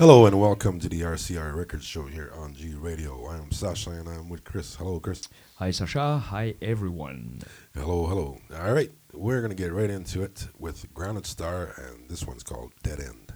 Hello and welcome to the RCR Records Show here on G Radio. I am Sasha and I'm with Chris. Hello, Chris. Hi, Sasha. Hi, everyone. Hello, hello. All right, we're going to get right into it with Grounded Star, and this one's called Dead End.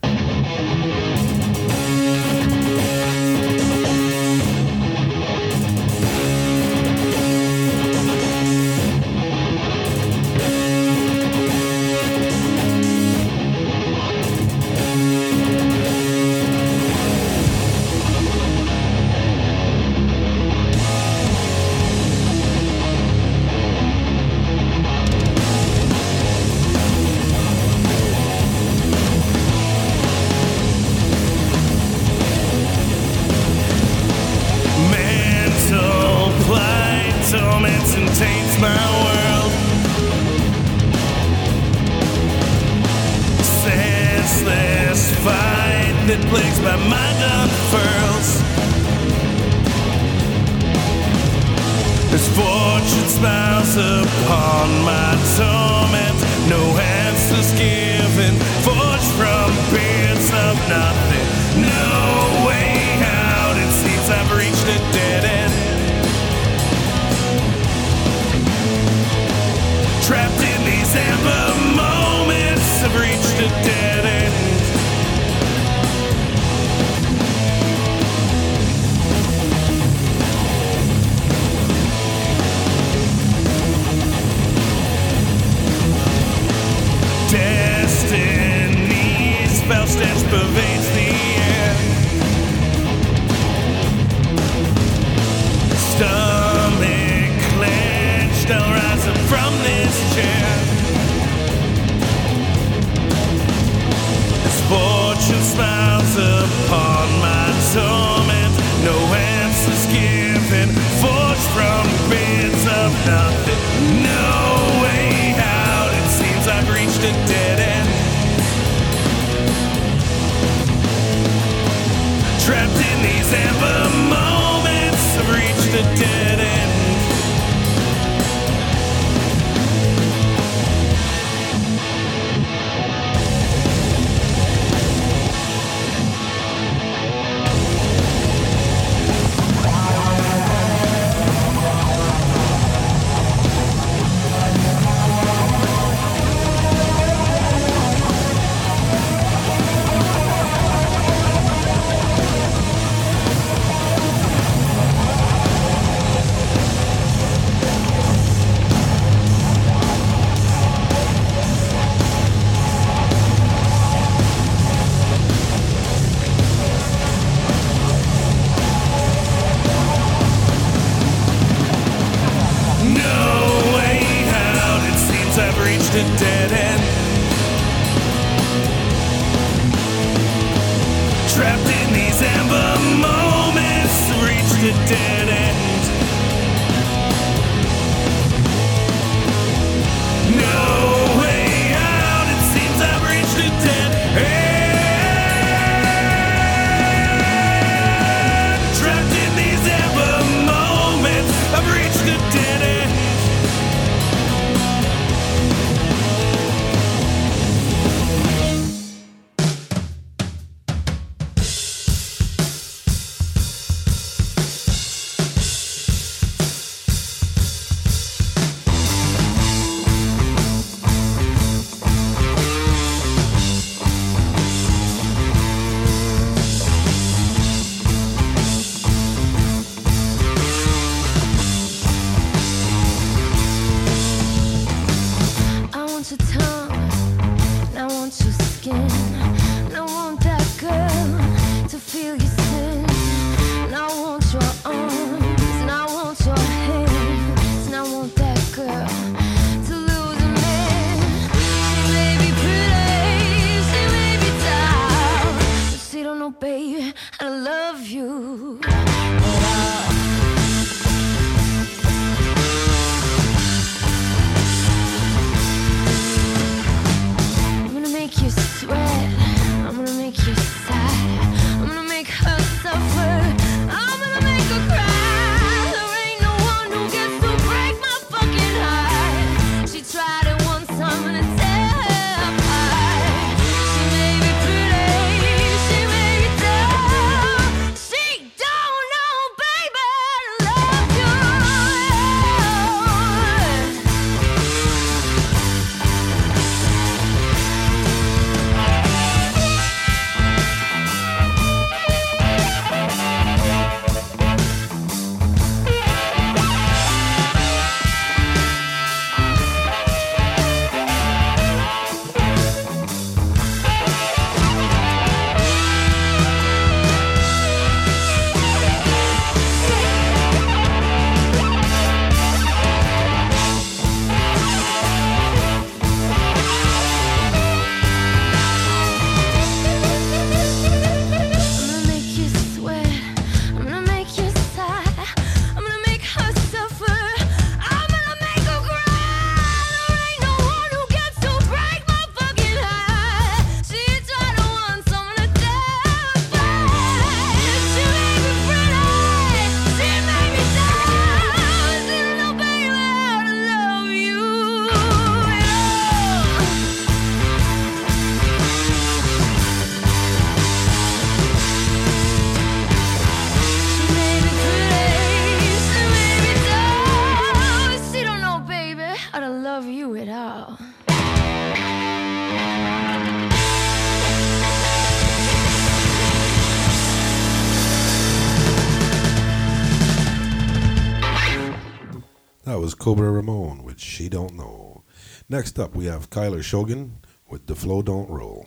Cobra Ramon with She Don't Know. Next up, we have Kyler Shogun with The Flow Don't Roll.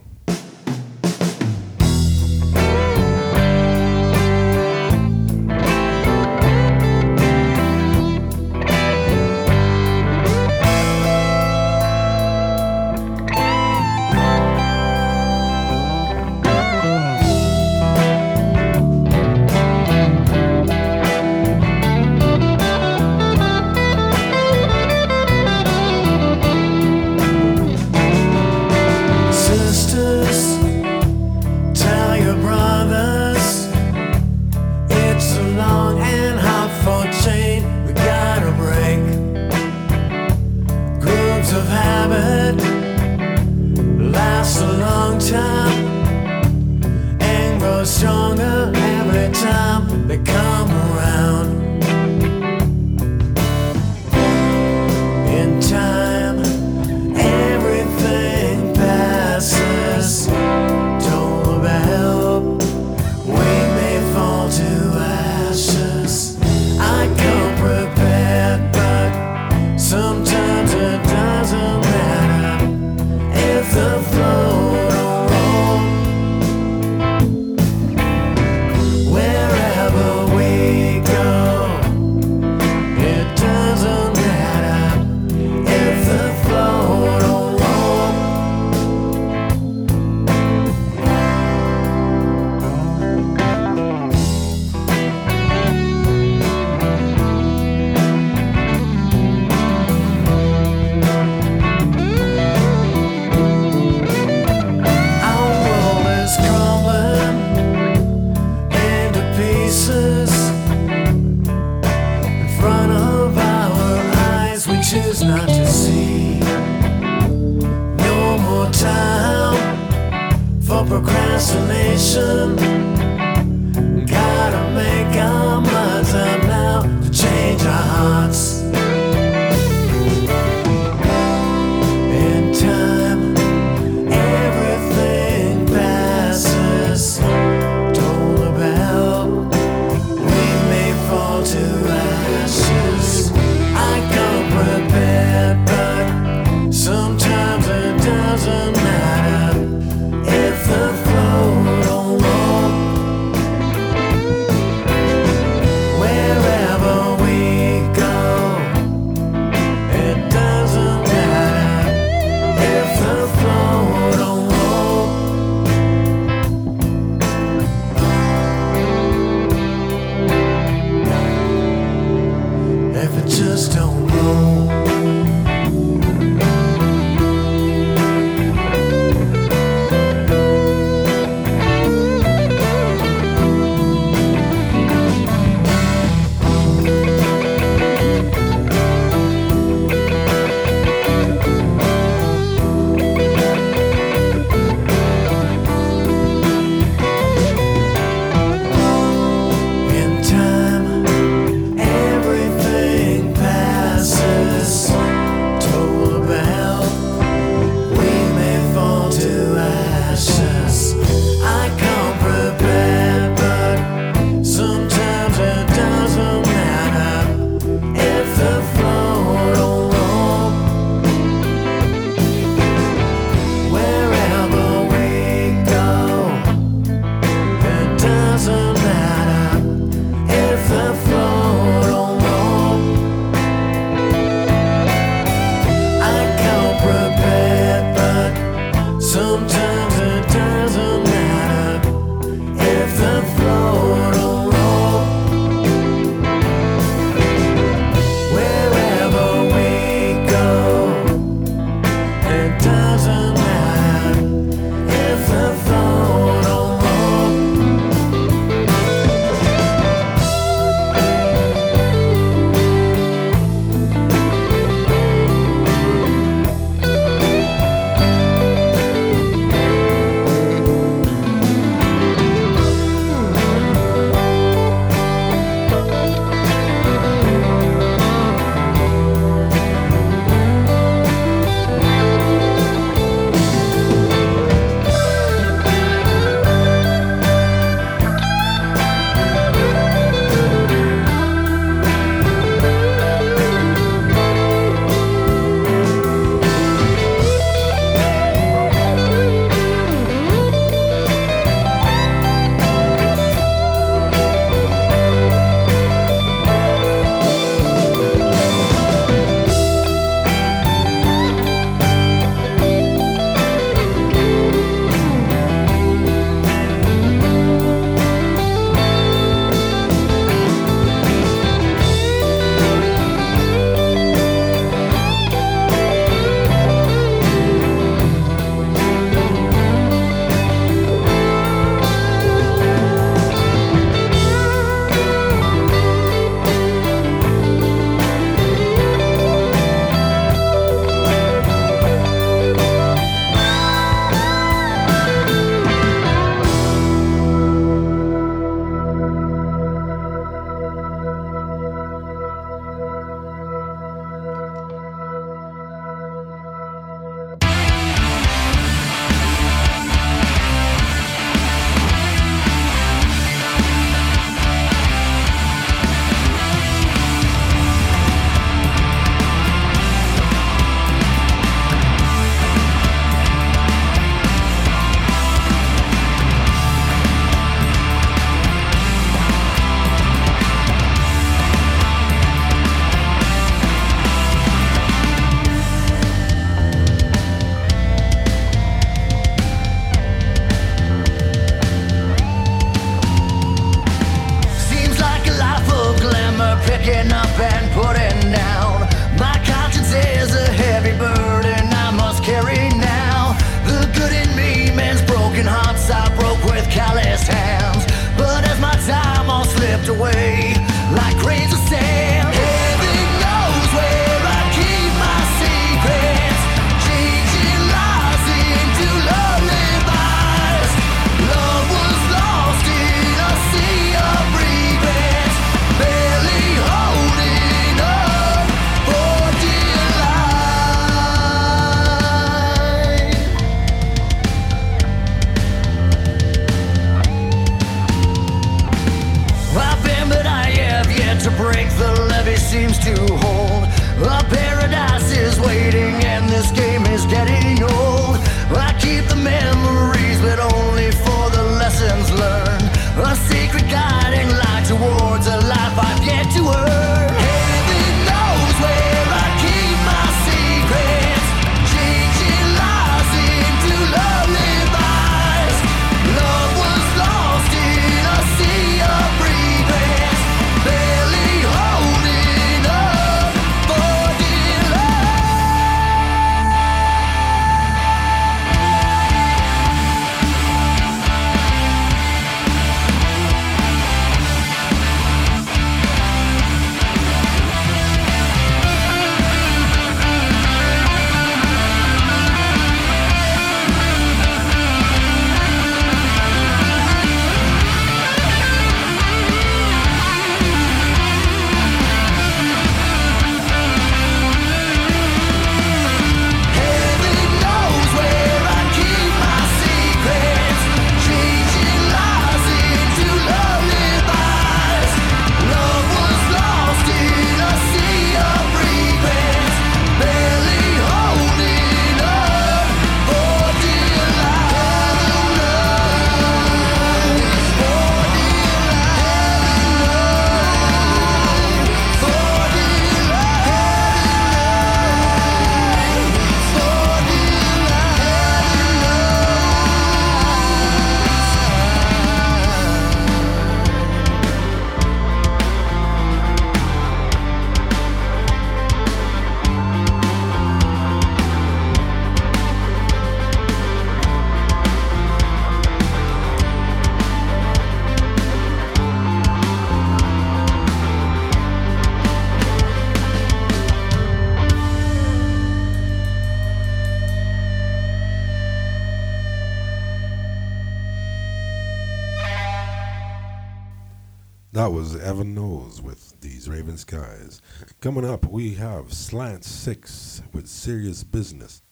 heaven knows with these raven skies. Coming up, we have Slant 6 with Serious Business.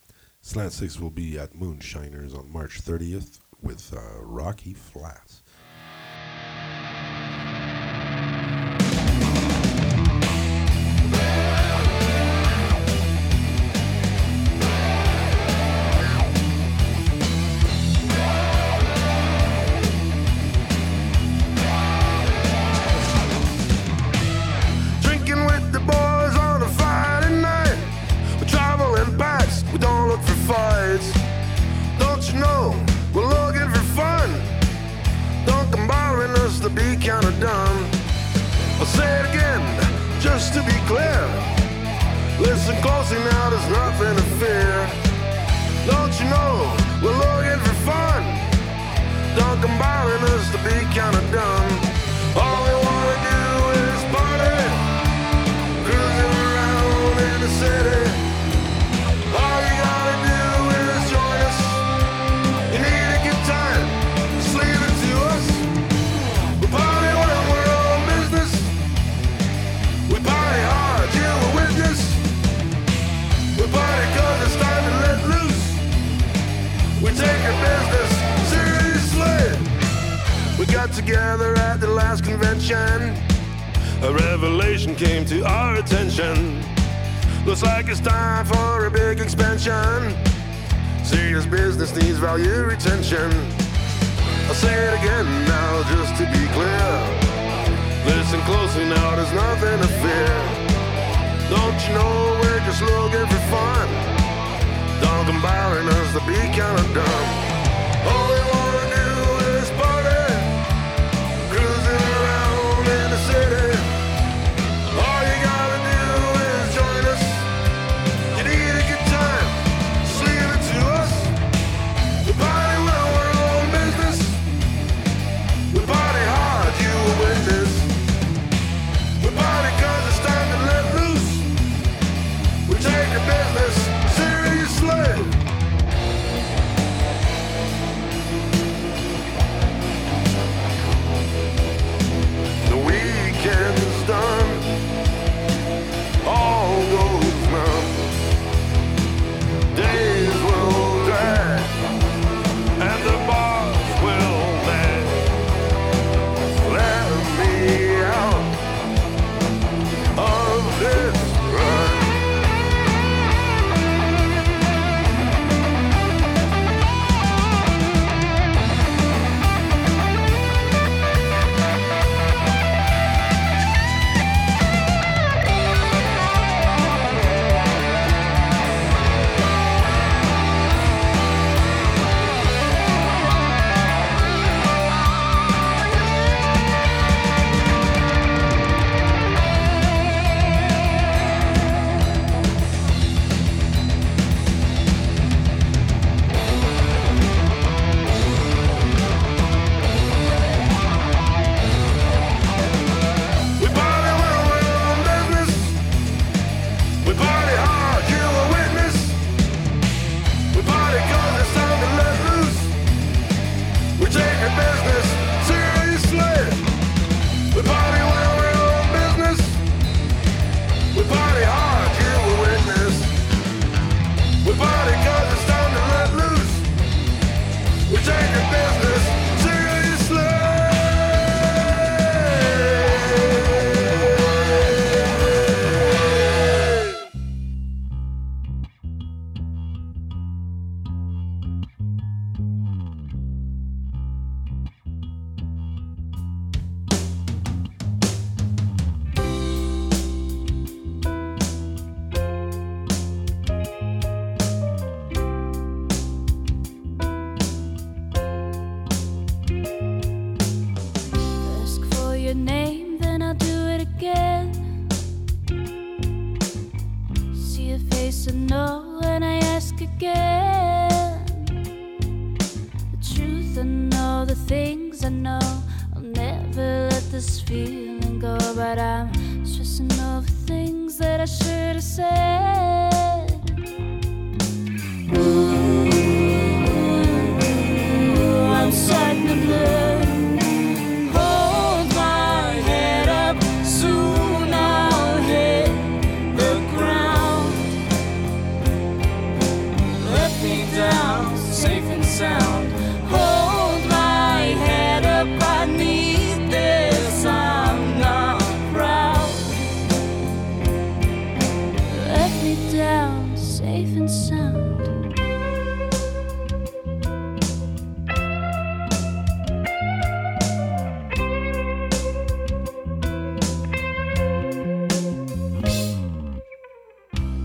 Slant 6 will be at Moonshiners on March 30th with uh, Rocky Flats. We take your business seriously. We got together at the last convention. A revelation came to our attention. Looks like it's time for a big expansion. Serious business needs value retention. I'll say it again now just to be clear. Listen closely now, there's nothing to fear. Don't you know we're just looking for fun? smoking barrel as the beacon of dumb. safe and sound.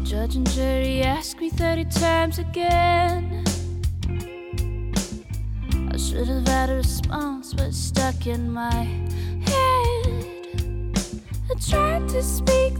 Judge and jury asked me 30 times again. I should have had a response, but stuck in my head. I tried to speak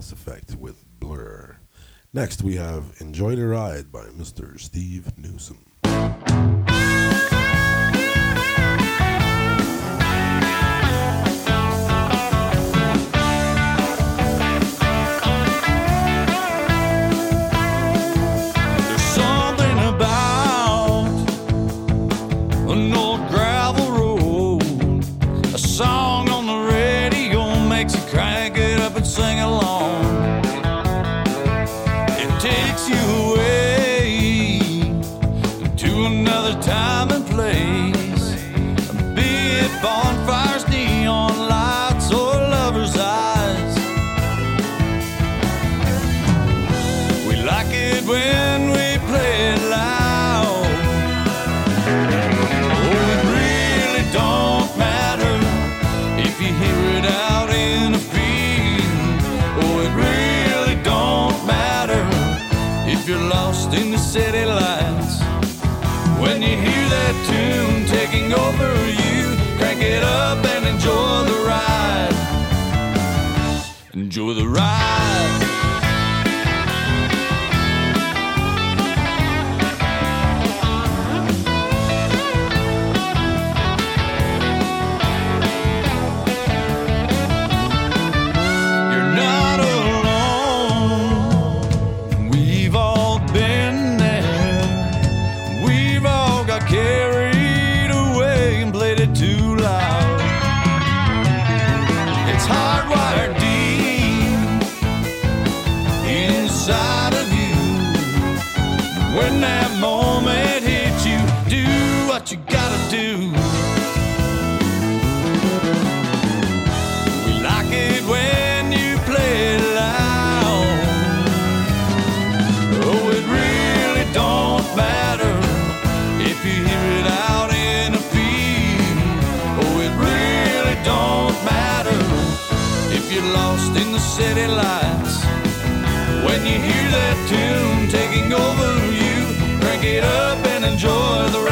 Effect with Blur. Next, we have Enjoy the Ride by Mr. Steve Newsom. over you hear that tune taking over you, crank it up and enjoy the ride.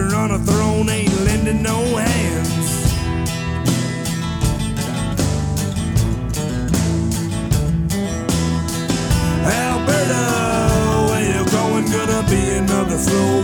figure on a throne ain't lending no hands. Alberta, where you going, gonna be another floor.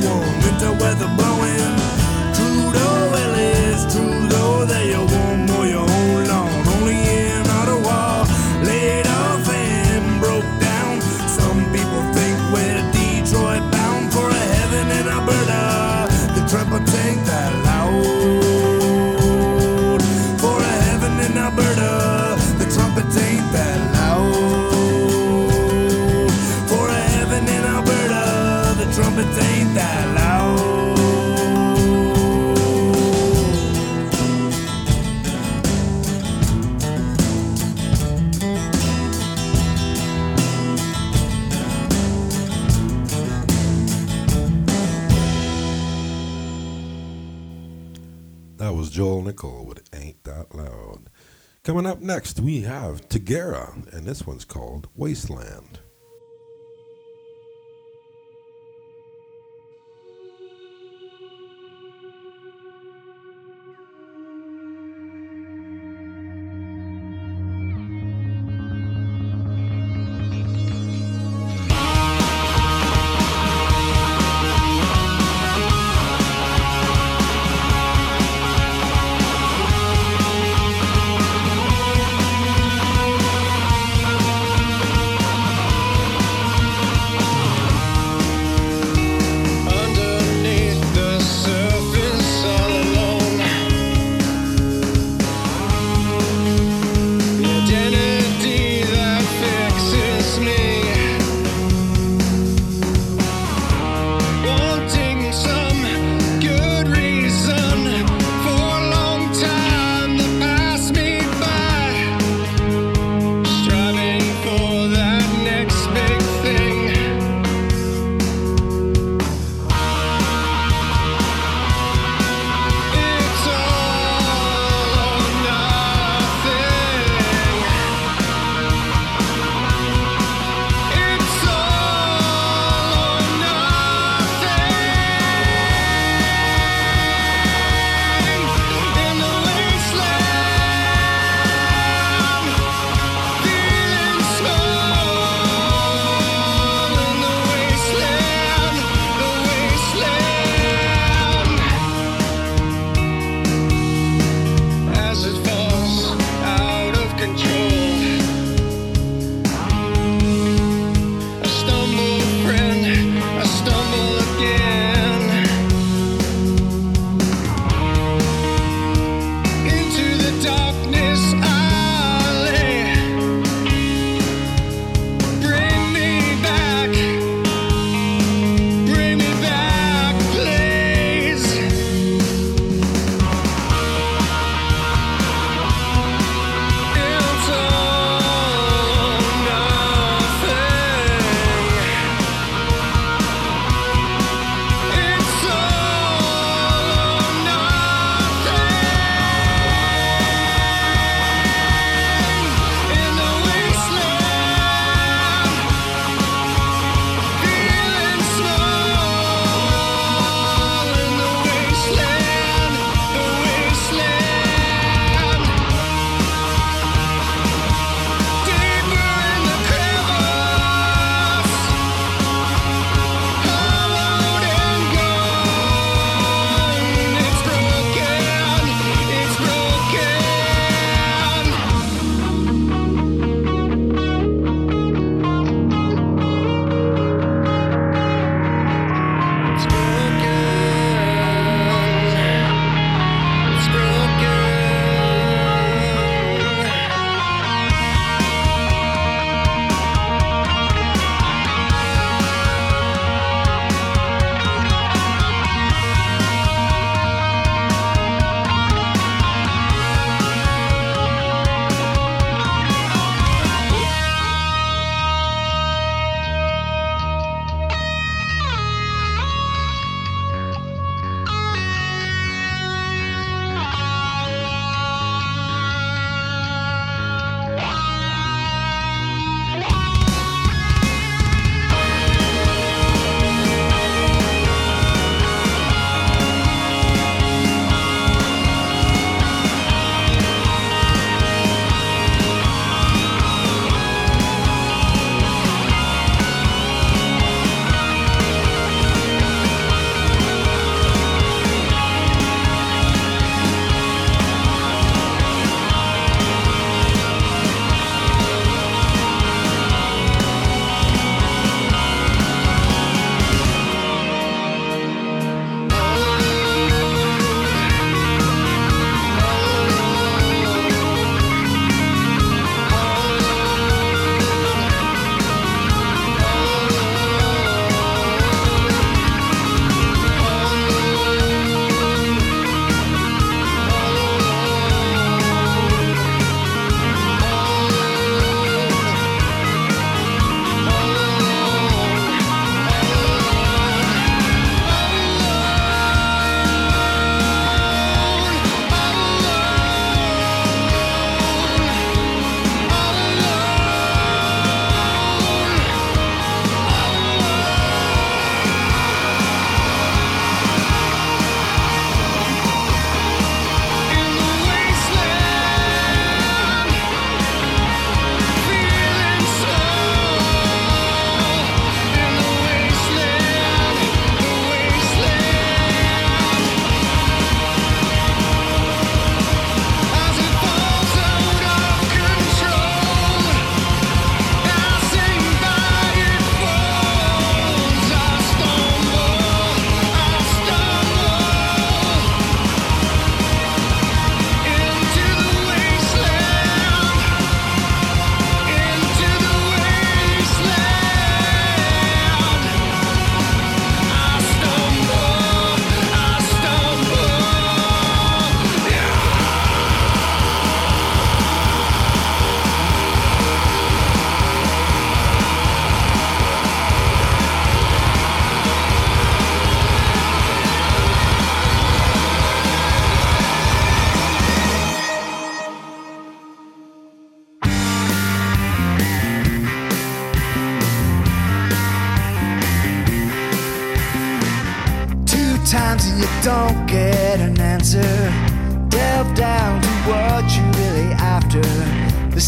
Coming up next, we have Tagara, and this one's called Wasteland.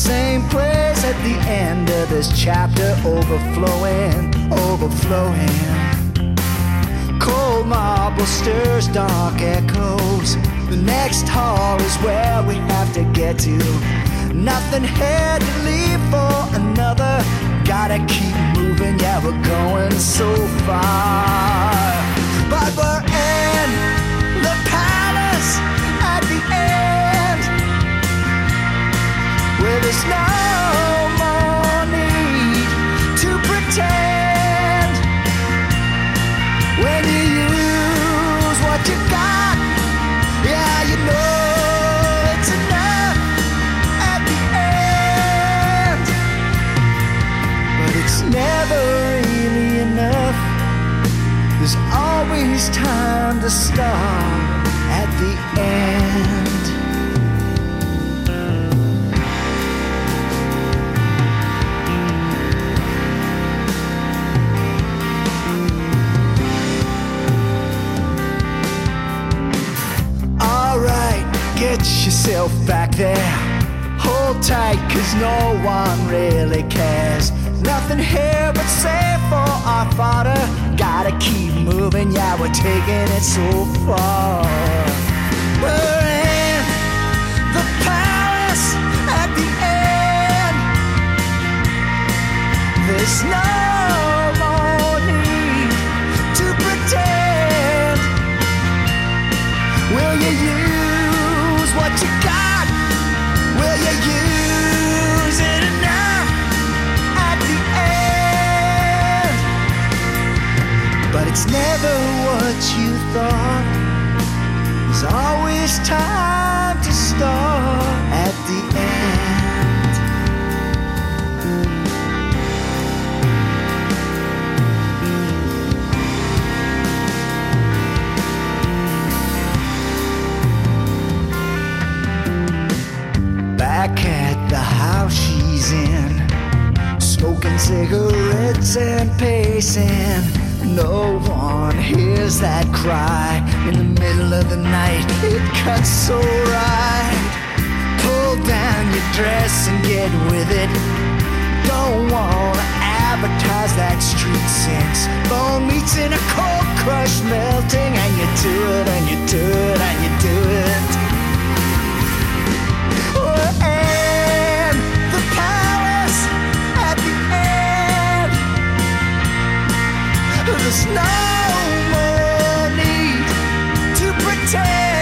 Same place at the end of this chapter, overflowing, overflowing. Cold marble stirs dark echoes. The next hall is where we have to get to. Nothing here to leave for another. Gotta keep moving, yeah, we're going so far. But we're in the palace at the end. Where there's no more need to pretend. When you use what you got, yeah, you know it's enough at the end. But it's never really enough. There's always time to start at the end. Get yourself back there. Hold tight, cause no one really cares. Nothing here but safe for our fodder. Gotta keep moving, yeah, we're taking it so far. We're in the palace at the end. There's no what you thought. There's always time to start at the end. Back at the house she's in, smoking cigarettes and pacing. No one hears that cry in the middle of the night. It cuts so right. Pull down your dress and get with it. Don't wanna advertise that street sense. Bone meets in a cold crush melting, and you do it, and you do it, and you do it. Oh, We're in the palace at the end. There's no to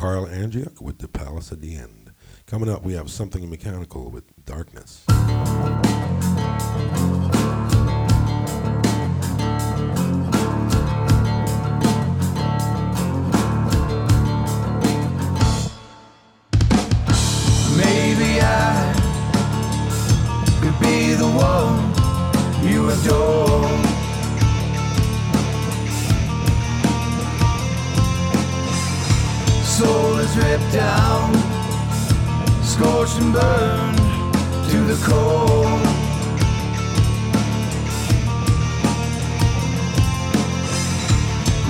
Carl Angiuk with The Palace at the End. Coming up, we have something mechanical with Darkness. Maybe I could be the one you adore. Soul is ripped down, scorched and burned to the core.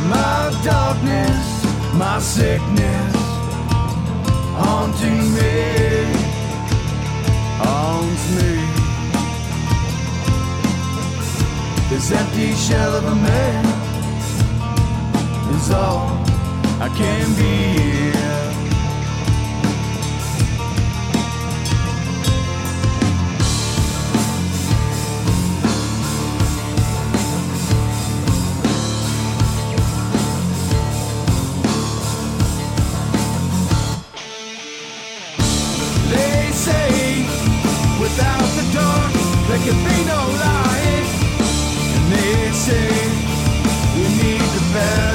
My darkness, my sickness, haunting me, haunts me. This empty shell of a man is all I can be here. They say without the dark there can be no light, and they say we need the bell.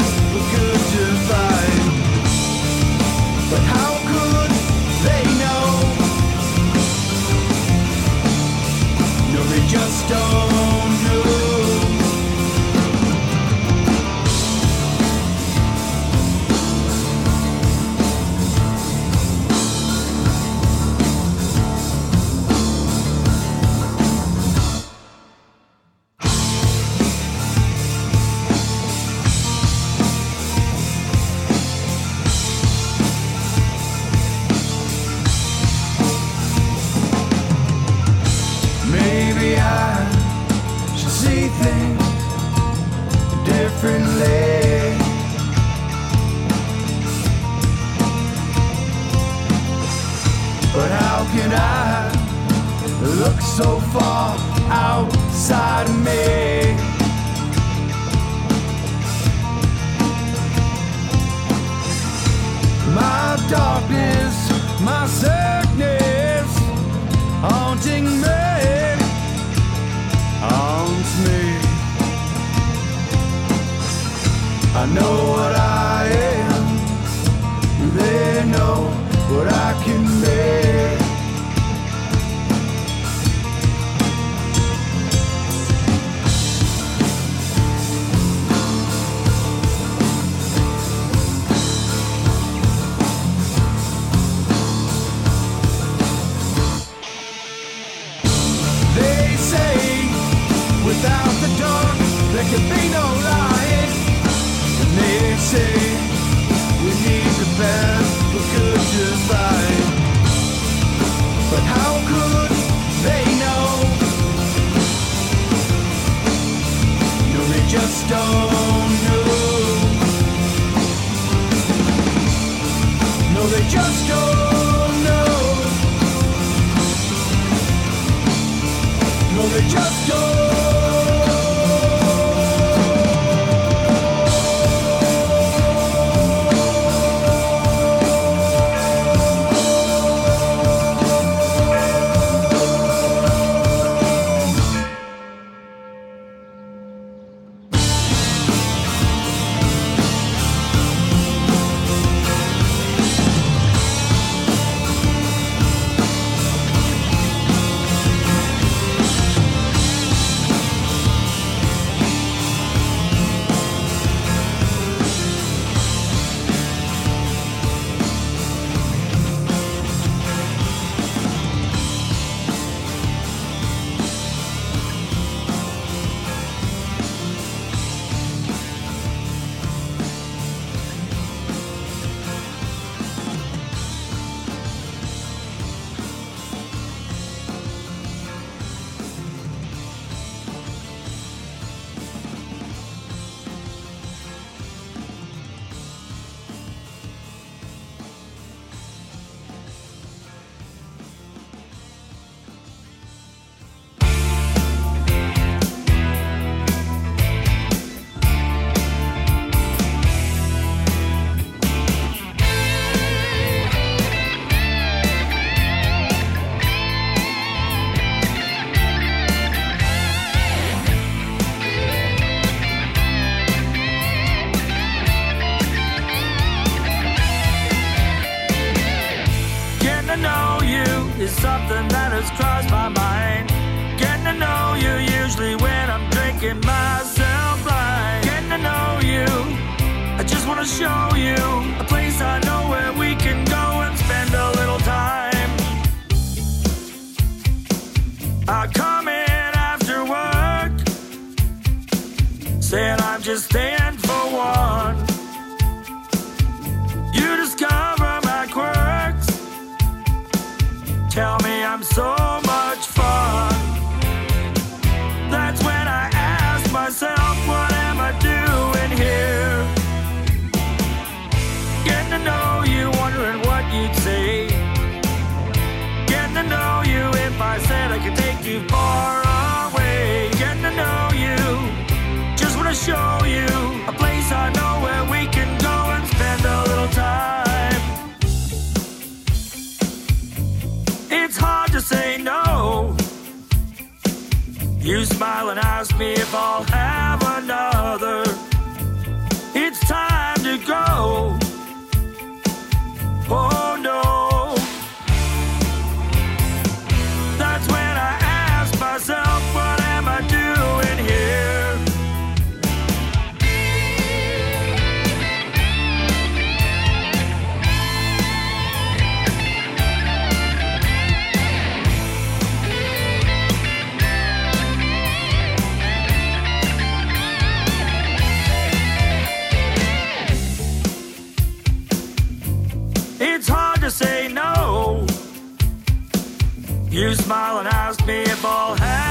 Said I'm just staying for one. You discover my quirks. Tell me I'm so. Smile and ask me if I'll have another. You smile and ask me if I'll have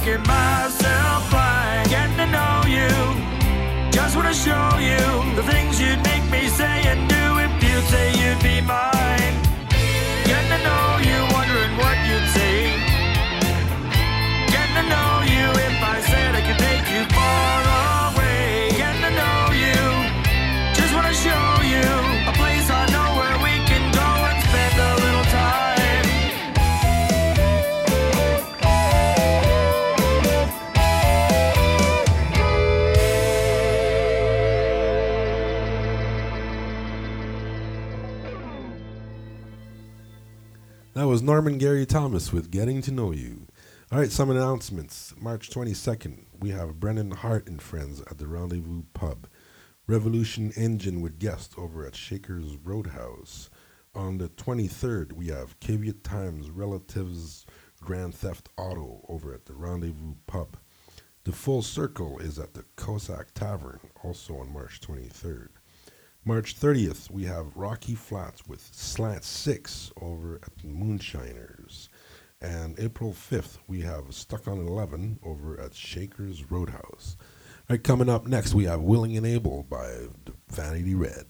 I'm drinking was Norman Gary Thomas with Getting to Know You. All right, some announcements. March 22nd, we have Brennan Hart and friends at the Rendezvous Pub. Revolution Engine with guests over at Shaker's Roadhouse. On the 23rd, we have Caveat Times Relatives Grand Theft Auto over at the Rendezvous Pub. The Full Circle is at the Cossack Tavern, also on March 23rd. March 30th, we have Rocky Flats with Slant 6 over at the Moonshiners. And April 5th, we have Stuck on 11 over at Shaker's Roadhouse. All right, coming up next, we have Willing and Able by Vanity Red.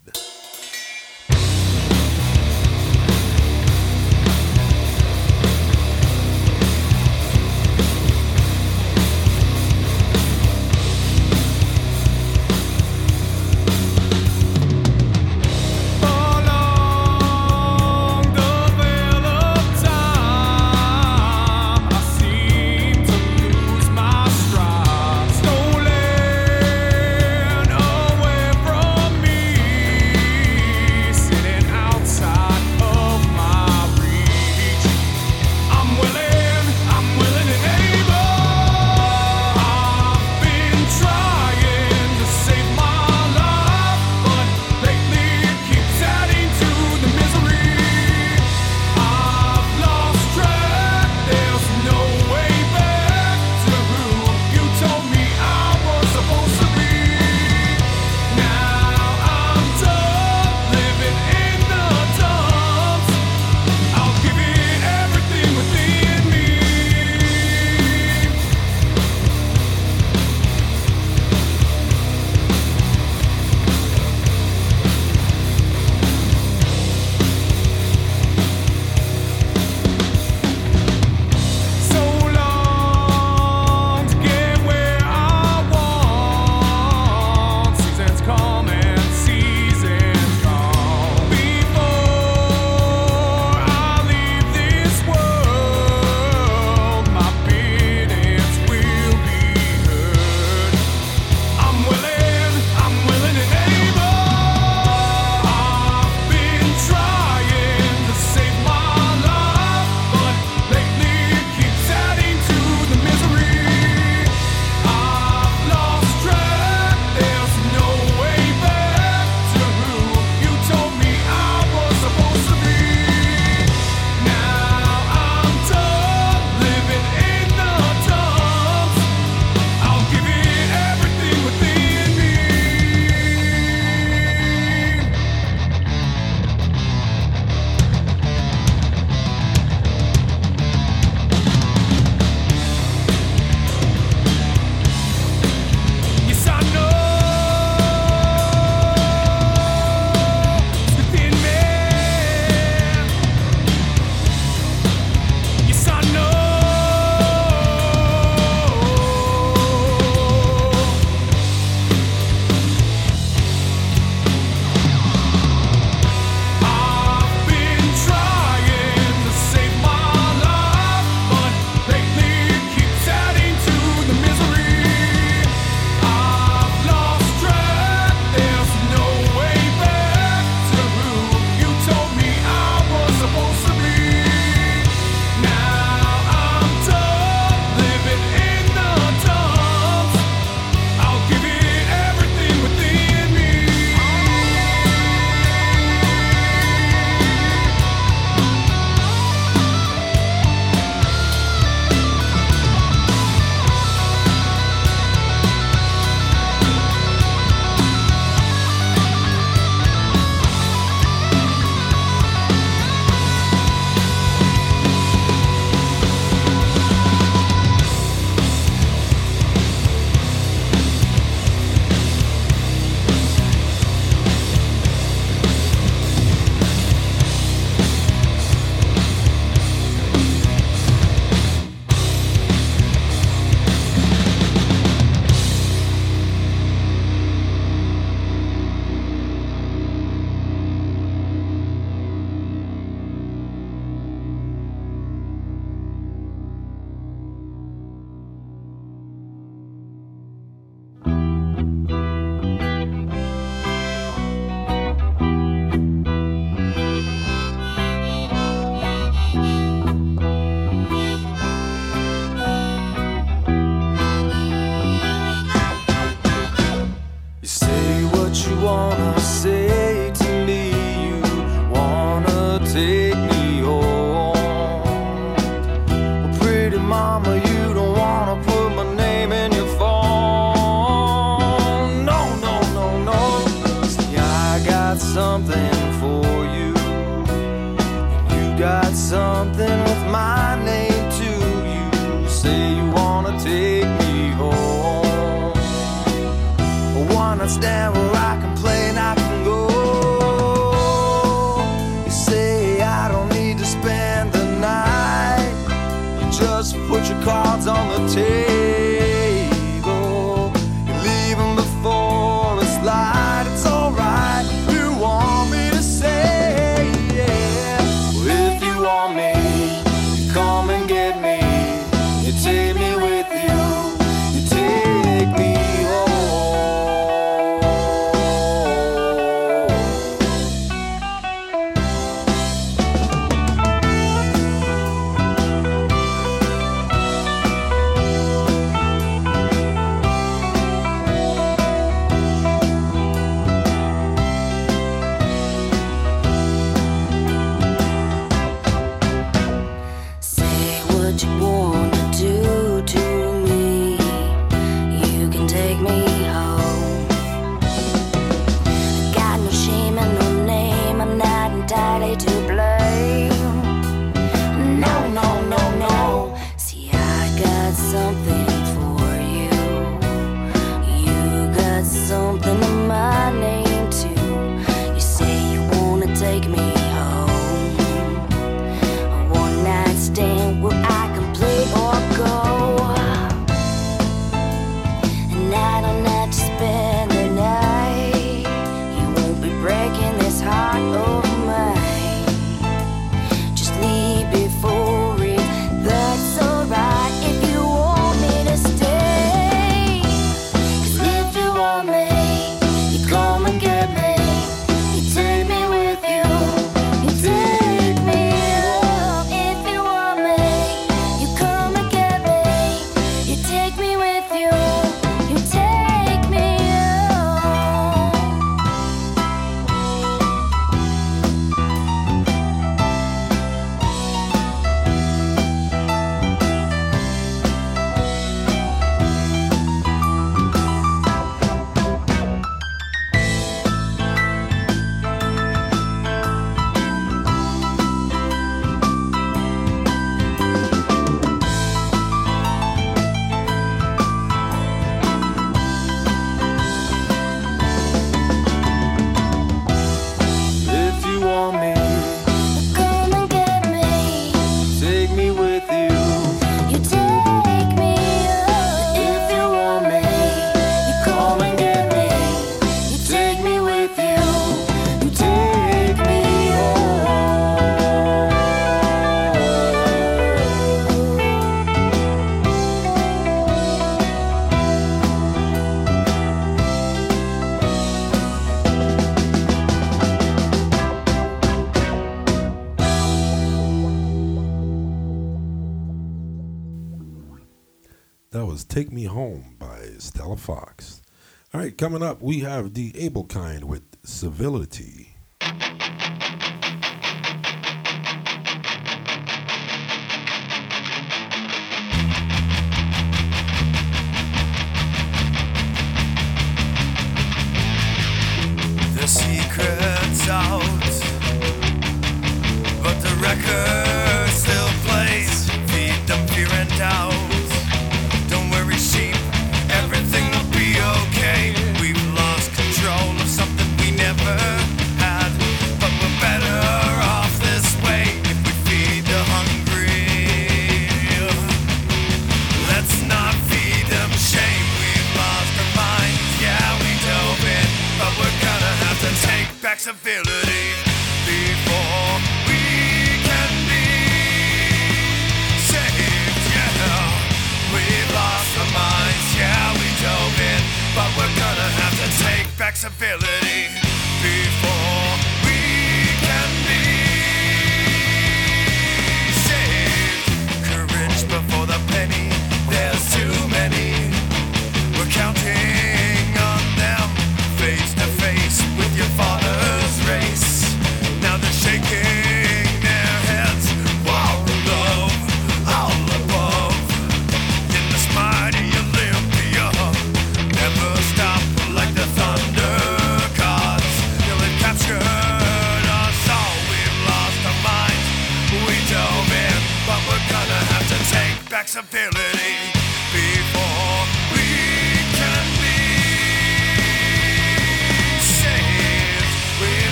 Coming up, we have the Able Kind with Civility.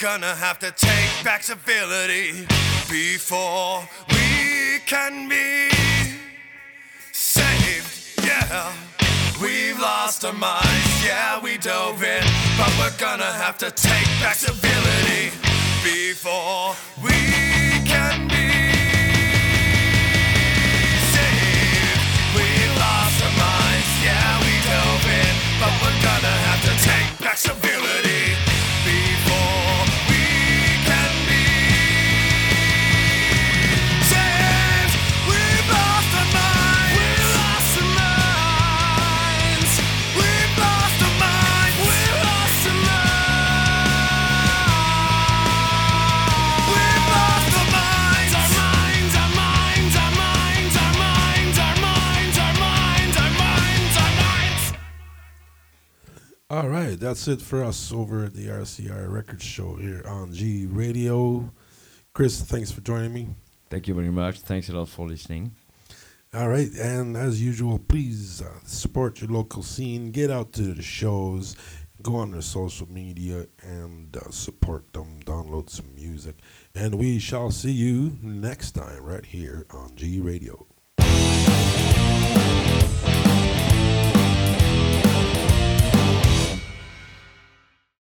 Gonna have to take back civility before we can be saved, yeah. We've lost our minds, yeah, we dove in, but we're gonna have to take back civility before we All right, that's it for us over at the RCR Record Show here on G Radio. Chris, thanks for joining me. Thank you very much. Thanks a lot for listening. All right, and as usual, please uh, support your local scene. Get out to the shows, go on their social media, and uh, support them. Download some music, and we shall see you next time right here on G Radio.